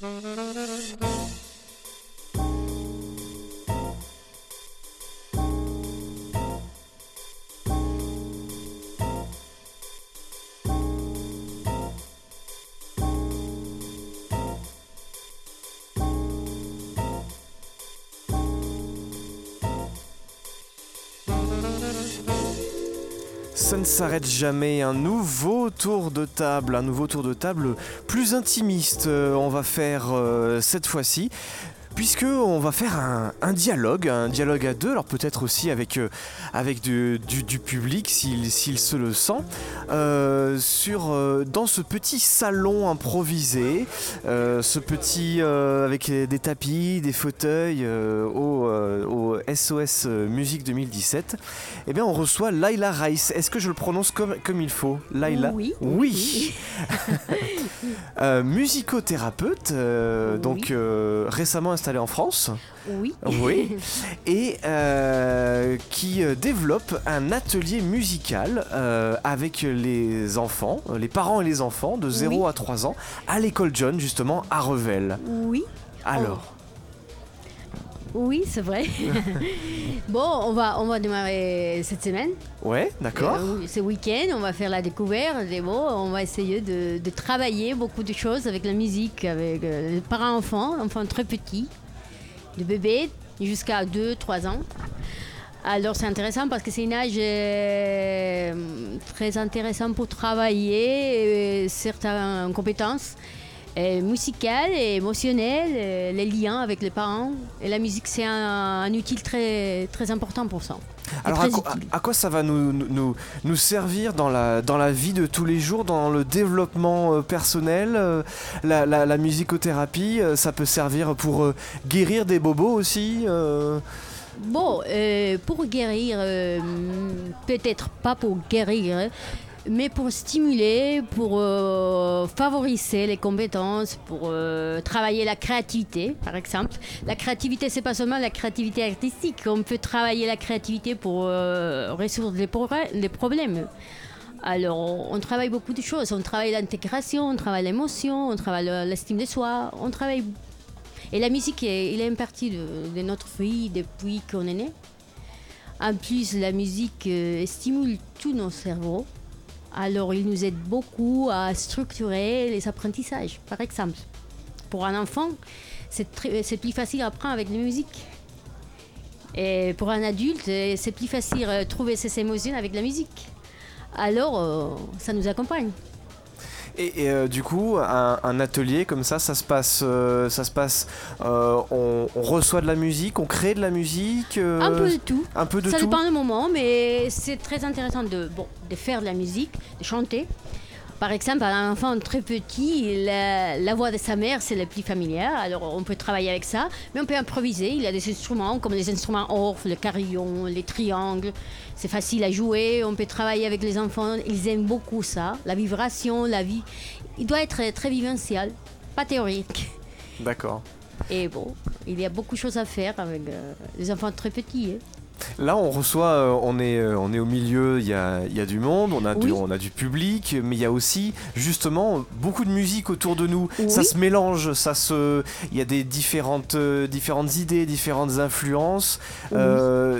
Música Ça ne s'arrête jamais, un nouveau tour de table, un nouveau tour de table plus intimiste, euh, on va faire euh, cette fois-ci puisque on va faire un, dialogue, un dialogue à deux, alors peut-être aussi avec, euh, avec du, public s'il se le sent, euh, sur, euh, dans ce petit salon improvisé, ce petit avec des tapis, des fauteuils au, au, SOS Musique 2017, eh bien on reçoit Laila Rice. Est-ce que je le prononce comme, comme il faut Laila Oui. Oui. musicothérapeute, donc récemment installée en France. Oui. Oui. Et euh, qui euh, développe un atelier musical euh, avec les enfants, les parents et les enfants de 0 à 3 ans, à l'école John, justement, à Revel. Oui. Alors. Oui, c'est vrai. bon, on va, on va démarrer cette semaine. Ouais, d'accord. ce week-end, on va faire la découverte. Et bon, on va essayer de, de travailler beaucoup de choses avec la musique, avec les parents-enfants, enfants très petits de bébé jusqu'à 2-3 ans. Alors c'est intéressant parce que c'est une âge euh, très intéressant pour travailler euh, certaines compétences euh, musicales et émotionnelles, les liens avec les parents. Et la musique c'est un, un, outil très, très important pour ça. Alors à, quoi ça va nous, nous, nous, servir dans la, dans la vie de tous les jours, dans le développement euh, personnel euh, la, la, musicothérapie, euh, ça peut servir pour guérir des bobos aussi Bon, pour guérir, peut-être pas pour guérir, mais pour stimuler, pour euh, favoriser les compétences, pour euh, travailler la créativité, par exemple. La créativité, c'est pas seulement la créativité artistique. On peut travailler la créativité pour euh, résoudre des, problèmes. Alors, on travaille beaucoup de choses. On travaille l'intégration, on travaille l'émotion, on travaille l'estime de soi, on travaille. Et la musique, il est une partie de, de notre vie depuis qu'on est né. En plus, la musique stimule tous nos cerveaux. Alors, il nous aide beaucoup à structurer les apprentissages, par exemple. Pour un enfant, c'est plus facile à avec la musique. Et pour un adulte, c'est plus facile de trouver ses émotions avec la musique. Alors, euh, ça nous accompagne. Et, euh, du coup, un, atelier comme ça, ça se passe, euh, ça se passe. Euh, on, reçoit de la musique, on crée de la musique. un peu de tout. Un peu de ça tout. dépend du moment, mais c'est très intéressant de, bon, de faire de la musique, de chanter. Par exemple, un enfant très petit, la, voix de sa mère, c'est la plus familière. Alors, on peut travailler avec ça, mais on peut improviser. Il y a des instruments comme les instruments orff, le carillon, les triangles. C'est facile à jouer. On peut travailler avec les enfants. Ils aiment beaucoup ça. La vibration, la vie. Il doit être très vivencial, pas théorique. D'accord. Et bon, il y a beaucoup de choses à faire avec euh, les enfants très petits. Hein. Là, on reçoit, euh, on est, euh, on est au milieu, il y a, y a, du monde, on a, du, on a du public, mais il y a aussi justement beaucoup de musique autour de nous. Ça se mélange, ça se, il y a des différentes, euh, différentes idées, différentes influences.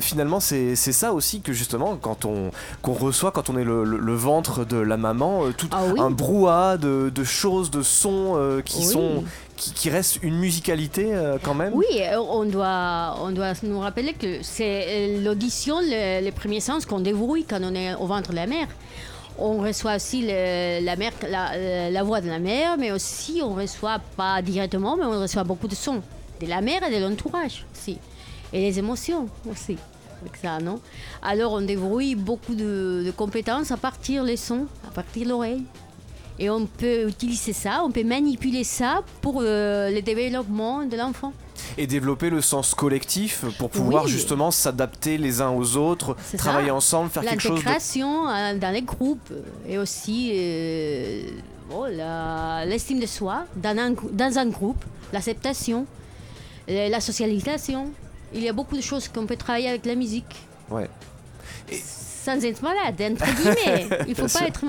finalement, c'est ça aussi que justement, quand on, qu'on reçoit, quand on est le, le, ventre de la maman, tout ah un brouhaha de, de, choses, de sons qui sont qui, reste une musicalité euh, quand même Oui, euh, on doit, on doit nous rappeler que c'est euh, l'audition, le, premier sens qu'on dévouille quand on est au ventre de la mère. On reçoit aussi la, mère, la, voix de la mère, mais aussi on reçoit, pas directement, mais on reçoit beaucoup de sons de la mère et de l'entourage aussi. Et les émotions aussi. Avec ça, non? Alors on débrouille beaucoup de, de compétences à partir des sons, à partir de l'oreille. Et on peut utiliser ça, on peut manipuler ça pour euh, le développement de l'enfant. Et développer le sens collectif pour pouvoir justement s'adapter les uns aux autres, travailler ensemble, faire quelque chose. L'intégration euh, dans les groupes et aussi euh, l'estime de soi dans un, dans un groupe, l'acceptation, la socialisation. Il y a beaucoup de choses qu'on peut travailler avec la musique. Ouais sans être malade, entre guillemets. Il faut pas être.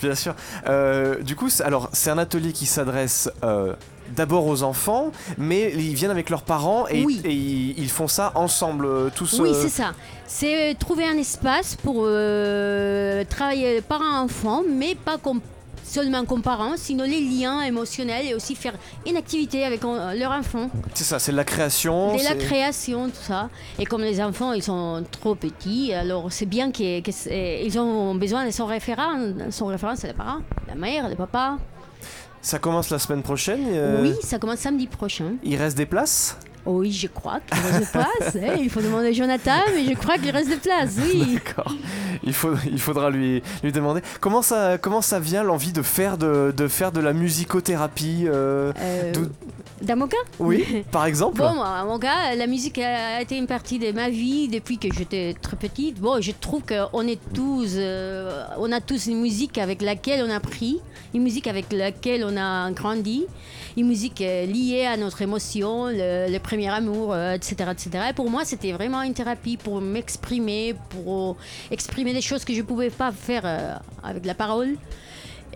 Bien sûr. Euh, du coup, alors c'est un atelier qui s'adresse euh, d'abord aux enfants, mais ils viennent avec leurs parents et, Oui. et ils, ils font ça ensemble, euh, tous. Oui, euh, c'est ça. C'est trouver un espace pour travailler parents-enfants, mais pas comme, seulement comme parents, sinon les liens émotionnels et aussi faire une activité avec euh, leur enfant. c'est ça, c'est de la création. De la c'est- création, tout ça. Et comme les enfants, ils sont trop petits, alors c'est bien qu'ils c'est- ont besoin de son référent. Son référent, c'est les parents, la mère, le papa. Ça commence la semaine prochaine. euh, Oui, ça commence samedi prochain. Il reste des places? Oui, je crois qu'il reste des places. hein. Il faut demander à Jonathan, mais je crois qu'il reste des places, oui. D'accord. Il, faut, il faudra lui, lui demander. Comment ça, comment ça vient l'envie de faire de, de faire de la musicothérapie euh, Euh, dans mon cas Oui, par exemple Bon, moi, mon cas, la musique a été une partie de ma vie depuis que j'étais très petite. Bon, je trouve qu'on est tous, euh, on a tous une musique avec laquelle on a appris, une musique avec laquelle on a grandi, une musique euh, liée à notre émotion, le, premier amour, euh, etc., etc. Et pour moi, c'était vraiment une thérapie pour m'exprimer, pour exprimer des choses que je ne pouvais pas faire euh, avec la parole.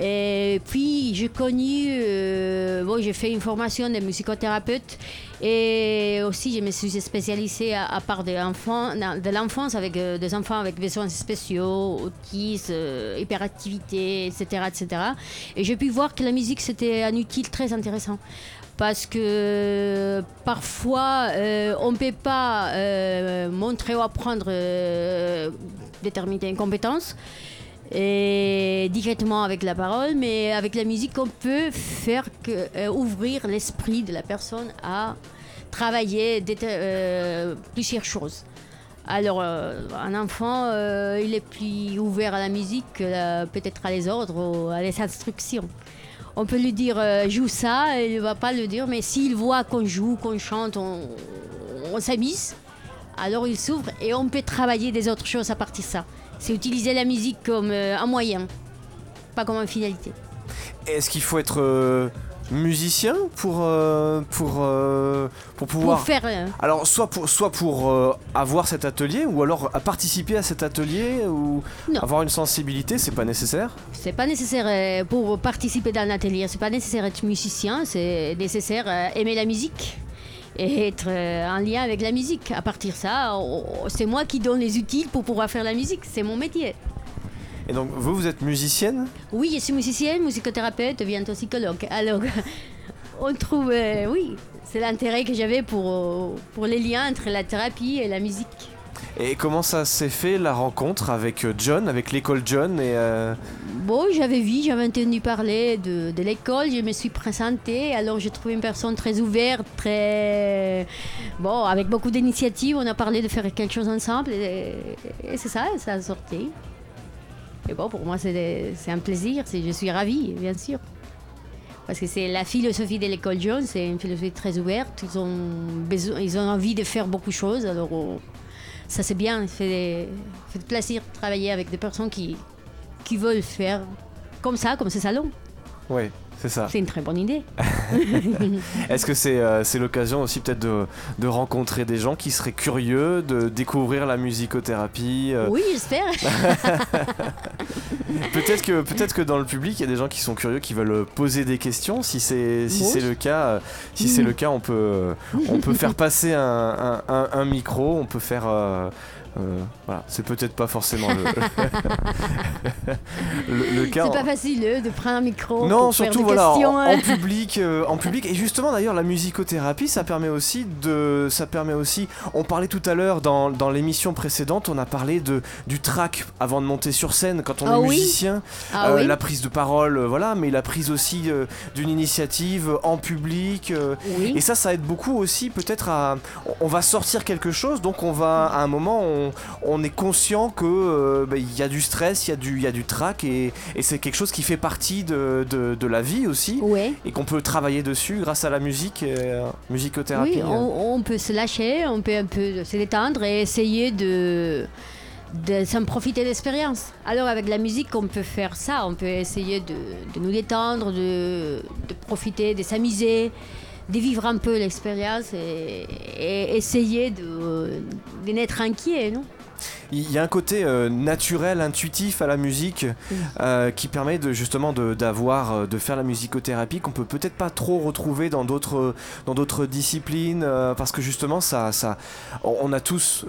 Et puis, j'ai connu, euh, bon, j'ai fait une formation de musicothérapeute et aussi je me suis spécialisée à, part de l'enfance avec euh, des enfants avec besoins spéciaux, autisme, euh, hyperactivité, etc., etc. Et j'ai pu voir que la musique c'était un outil très intéressant. Parce que parfois, on ne peut pas montrer ou apprendre euh, déterminer une compétence et directement avec la parole, mais avec la musique, on peut faire euh, ouvrir l'esprit de la personne à travailler euh, plusieurs choses. Alors, euh, un enfant, il est plus ouvert à la musique que peut-être à les ordres ou à les instructions. On peut lui dire joue ça, il ne va pas le dire, mais s'il voit qu'on joue, qu'on chante, on s'amuse, alors il s'ouvre et on peut travailler des autres choses à partir de ça. C'est utiliser la musique comme euh, un moyen, pas comme une finalité. Est-ce qu'il faut être euh, musicien pour, euh, pour, euh, pour pouvoir. Pour faire. euh, Alors, soit pour, soit pour avoir cet atelier, ou alors à participer à cet atelier, ou Non. avoir une sensibilité, c'est pas nécessaire C'est pas nécessaire pour participer dans un atelier, c'est pas nécessaire être musicien, c'est nécessaire aimer la musique et être euh, en lien avec la musique. À partir de ça, c'est moi qui donne les outils pour pouvoir faire la musique, c'est mon métier. Et donc, vous, vous êtes musicienne? Oui, je suis musicienne, musicothérapeute, bientôt psychologue. Alors, on trouve, euh, oui, c'est l'intérêt que j'avais pour, euh, pour les liens entre la thérapie et la musique. Et comment ça s'est fait la rencontre avec euh, John, avec l'école John euh, Bon, j'avais vu, j'avais entendu parler de, de l'école, je me suis présentée, alors j'ai trouvé une personne très ouverte, très... Bon, avec beaucoup d'initiatives, on a parlé de faire quelque chose ensemble, et, c'est ça, ça a sorti. Et bon, pour moi, c'est un plaisir, je suis ravie, bien sûr. Parce que c'est la philosophie de l'école John, c'est une philosophie très ouverte, ils ont, besoin, ils ont envie de faire beaucoup de choses, alors ça c'est bien, fait, fait plaisir de travailler avec des personnes qui, qui veulent faire comme ça, comme ce salon. Ouais, c'est ça. C'est une très bonne idée. Est-ce que c'est euh, c'est l'occasion aussi peut-être de, de rencontrer des gens qui seraient curieux de découvrir la musicothérapie euh, Oui, j'espère. Peut-être que, peut que dans le public, il y a des gens qui sont curieux, qui veulent poser des questions. Si c'est si Oui. le cas, euh, si c'est le cas, on peut on peut faire passer un, un- un- un micro, on peut faire euh, euh, voilà. C'est peut-être pas forcément le le, le cas. C'est pas facile euh, de prendre un micro. Non, pour faire surtout des voilà, en, questions, hein. en public, euh, en public. Et justement, d'ailleurs, la musicothérapie, ça permet aussi de, ça permet aussi. On parlait tout à l'heure dans, dans l'émission précédente, on a parlé de du track avant de monter sur scène quand on Ah est oui. musicien, Ah Euh, oui. la prise de parole, voilà, mais la prise aussi d'une initiative en public. Oui. et ça, ça aide beaucoup aussi peut-être à... On on va sortir quelque chose, donc on va, à un moment, on, on est conscient que euh, bah, il y a du stress, il y, a du- il y a du trac, et, et c'est quelque chose qui fait partie de, de- de la vie aussi, Ouais. et qu'on peut travailler dessus grâce à la musique, euh, musicothérapie. Oui, on, on peut se lâcher, on peut un peu se détendre et essayer de, de s'en profiter d'expérience. Alors avec la musique, on peut faire ça, on peut essayer de, de nous détendre, de, de profiter, de s'amuser, de vivre un peu l'expérience et, essayer de, de n'être inquiet, non? Il y a un côté euh, naturel, intuitif à la musique euh, qui permet de, justement de, d'avoir, euh, de faire la musicothérapie qu'on peut peut-être pas trop retrouver dans d'autres, dans d'autres disciplines euh, parce que justement ça, ça, on, a tous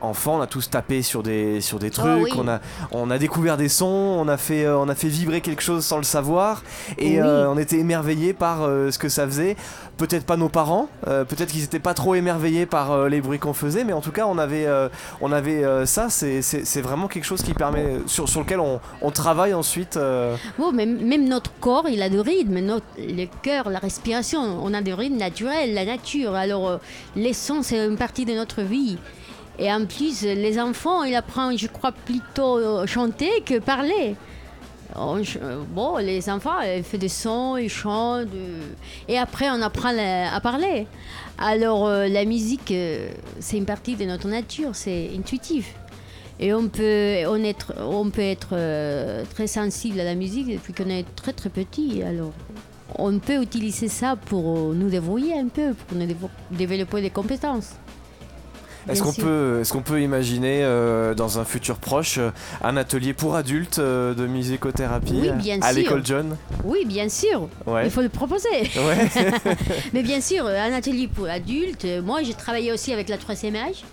enfants, on a tous tapé sur des, sur des trucs, Ah oui. on a, on a découvert des sons, on a fait, on a fait vibrer quelque chose sans le savoir et Oui. on était émerveillés par ce que ça faisait. Peut-être pas nos parents, peut-être qu'ils étaient pas trop émerveillés par les bruits qu'on faisait, mais en tout cas on avait, on avait euh, ça. C'est, vraiment quelque chose qui permet, sur, lequel on, travaille ensuite. euh, Bon, même, notre corps, il a de rythme. Notre, le cœur, la respiration, on a des rythmes naturels, la nature. Alors, euh, les sons, c'est une partie de notre vie. Et en plus, les enfants, ils apprennent, je crois, plutôt euh, chanter que parler. Bon, les enfants, ils font des sons, ils chantent. euh, et après, on apprend à parler. Alors, euh, la musique, euh, c'est une partie de notre nature, c'est intuitif. Et on peut, on être, on peut être très sensible à la musique depuis qu'on est très très petit. Alors, on peut utiliser ça pour nous débrouiller un peu, pour nous développer des compétences. Est-ce qu'on peut, est-ce qu'on peut imaginer euh, dans un futur proche euh, un atelier pour adultes euh, de musicothérapie Oui, bien à l'école John? Oui, bien sûr, Ouais. il faut le proposer. Ouais. Mais bien sûr, un atelier pour adultes. Moi, j'ai travaillé aussi avec la troisième âge.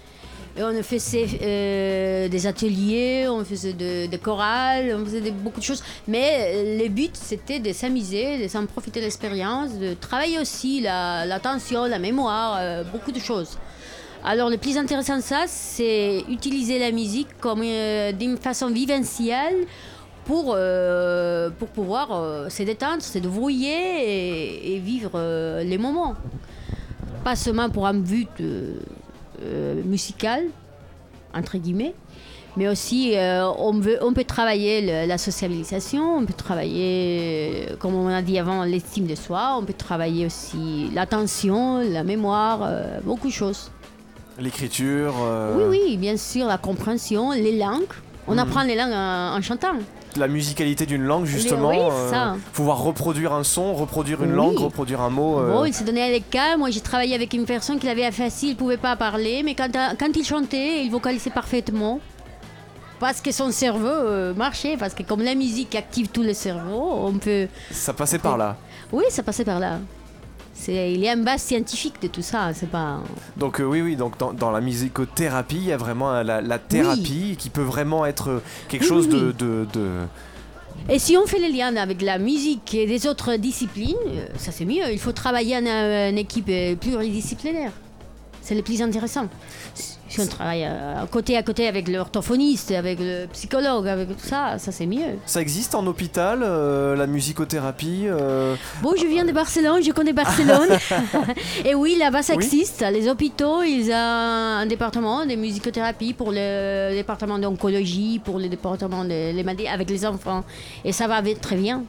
Et on faisait euh, des ateliers, on faisait de, de chorales, on faisait de- beaucoup de choses. Mais le but, c'était de s'amuser, de s'en profiter de l'expérience, de travailler aussi la- l'attention, la, mémoire, euh, beaucoup de choses. Alors, le plus intéressant de ça, c'est utiliser la musique comme euh, d'une façon vivencielle pour, euh, pour pouvoir euh, se détendre, se débrouiller et, vivre les moments. Pas seulement pour un but musical, entre guillemets, mais aussi on, veut, on peut travailler le- la sociabilisation, on peut travailler, comme on a dit avant, l'estime de soi, on peut travailler aussi l'attention, la mémoire, beaucoup de choses. L'écriture. euh, Oui, oui, bien sûr, la compréhension, les langues. On Mhm. apprend les langues en, en chantant. La musicalité d'une langue, justement. oui, euh, ça. pouvoir reproduire un son, reproduire une Oui. langue, reproduire un mot. euh, Bon, il s'est donné à l'écart. Moi, j'ai travaillé avec une personne qui avait facile, il pouvait pas parler, mais quand, quand il chantait, il vocalisait parfaitement. Parce que son cerveau marchait, parce que comme la musique active tout le cerveau, on peut... Ça passait par là. Oui, ça passait par là. C'est, il y a une base scientifique de tout ça, c'est pas... Donc euh, oui, oui, donc dans, dans la musicothérapie, il y a vraiment euh, la, la thérapie qui peut vraiment être euh, quelque Oui, chose oui, de, de, de- Et si on fait le lien avec la musique et des autres disciplines, ça c'est mieux. Il faut travailler en équipe pluridisciplinaire. C'est le plus intéressant. Si on travaille euh, côté à côté avec l'orthophoniste, avec le psychologue, avec tout ça, ça c'est mieux. Ça existe en hôpital, euh, la musicothérapie euh, Bon, je viens de Barcelone, je connais Barcelone. et oui, là-bas ça Oui. existe. Les hôpitaux, ils ont un département de musicothérapies pour le département d'oncologie, pour le département de les maladies avec les enfants. Et ça va très bien.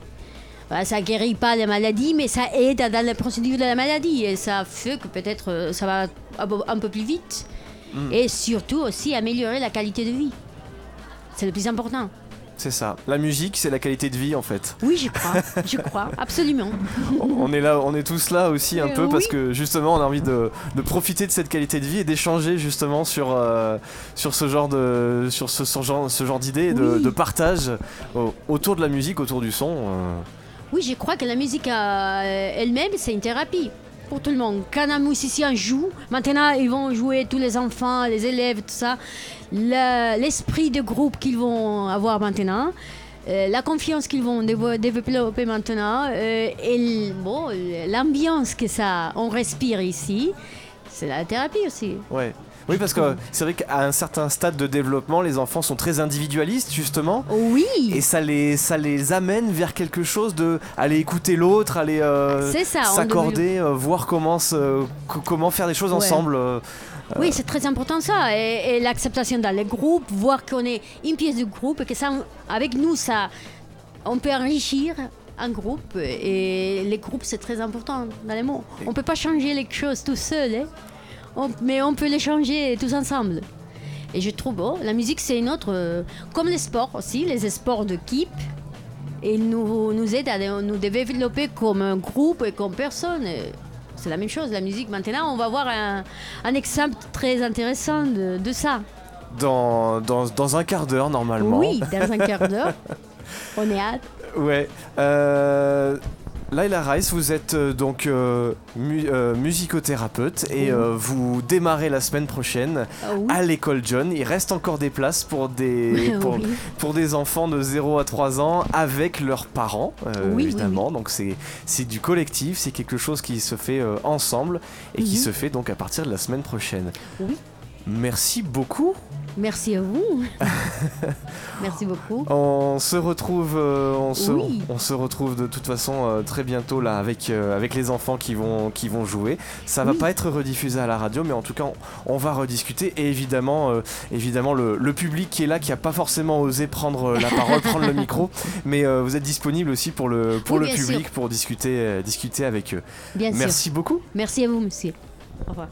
Ça guérit pas les maladies, mais ça aide dans la procédure de la maladie. Et ça fait que peut-être ça va un peu plus vite. Mm. Et surtout aussi améliorer la qualité de vie. C'est le plus important. C'est ça. La musique, c'est la qualité de vie en fait. Oui, je crois. je crois, absolument. on est là, on est tous là aussi un Euh, peu parce que justement on a envie de, de profiter de cette qualité de vie et d'échanger justement sur, euh, sur ce genre de sur ce, ce genre, ce genre d'idées et de, Oui. de partage au- autour de la musique, autour du son. euh. Oui, je crois que la musique elle-même, c'est une thérapie pour tout le monde. Quand un musicien joue, maintenant ils vont jouer tous les enfants, les élèves, tout ça. Le- L'esprit de groupe qu'ils vont avoir maintenant, euh, la confiance qu'ils vont développer maintenant, euh, et bon, l'ambiance que ça, on respire ici, c'est la thérapie aussi. Ouais. Oui, parce que c'est vrai qu'à un certain stade de développement, les enfants sont très individualistes justement. Oui, Et ça les, ça les amène vers quelque chose de aller écouter l'autre, aller euh, s'accorder, euh, voir comment, co- comment faire des choses Ouais. ensemble. euh. Oui, c'est très important ça. Et, et l'acceptation dans les groupes, voir qu'on est une pièce du groupe, et que ça, avec nous, ça, on peut enrichir un groupe. Et les groupes, c'est très important dans les mots. On peut pas changer les choses tout seul, hein. On- mais on peut les changer tous ensemble. Et je trouve, bon, la musique, c'est une autre. euh, comme les sports aussi, les sports d'équipe. Et nous, nous aident à nous développer comme un groupe et comme personne. C'est la même chose, la musique. Maintenant, on va voir un, un exemple très intéressant de, de ça. dans, dans, dans un quart d'heure normalement. Oui, dans un quart d'heure. On est hâte. Ouais. Euh, Laila Rice, vous êtes euh, donc euh, mu- euh, musicothérapeute et vous démarrez la semaine prochaine Ah oui. à l'école John. Il reste encore des places pour des, pour, Oui. pour des enfants de 0 à 3 ans avec leurs parents, Oui, évidemment. Donc c'est du collectif, c'est quelque chose qui se fait ensemble et qui Mhm. se fait donc à partir de la semaine prochaine. Merci beaucoup. Merci à vous. Merci beaucoup. On se retrouve, euh, on, se, Oui. on se retrouve de toute façon euh, très bientôt là avec, euh, avec les enfants qui vont, qui vont jouer. Ça va Oui. pas être rediffusé à la radio, mais en tout cas on, on va rediscuter et évidemment, évidemment le, le public qui est là, qui a pas forcément osé prendre la parole, prendre le micro, mais vous êtes disponible aussi pour le, pour Oui, le public pour discuter, discuter avec eux. Bien sûr. Merci beaucoup. Merci à vous, monsieur. Au revoir.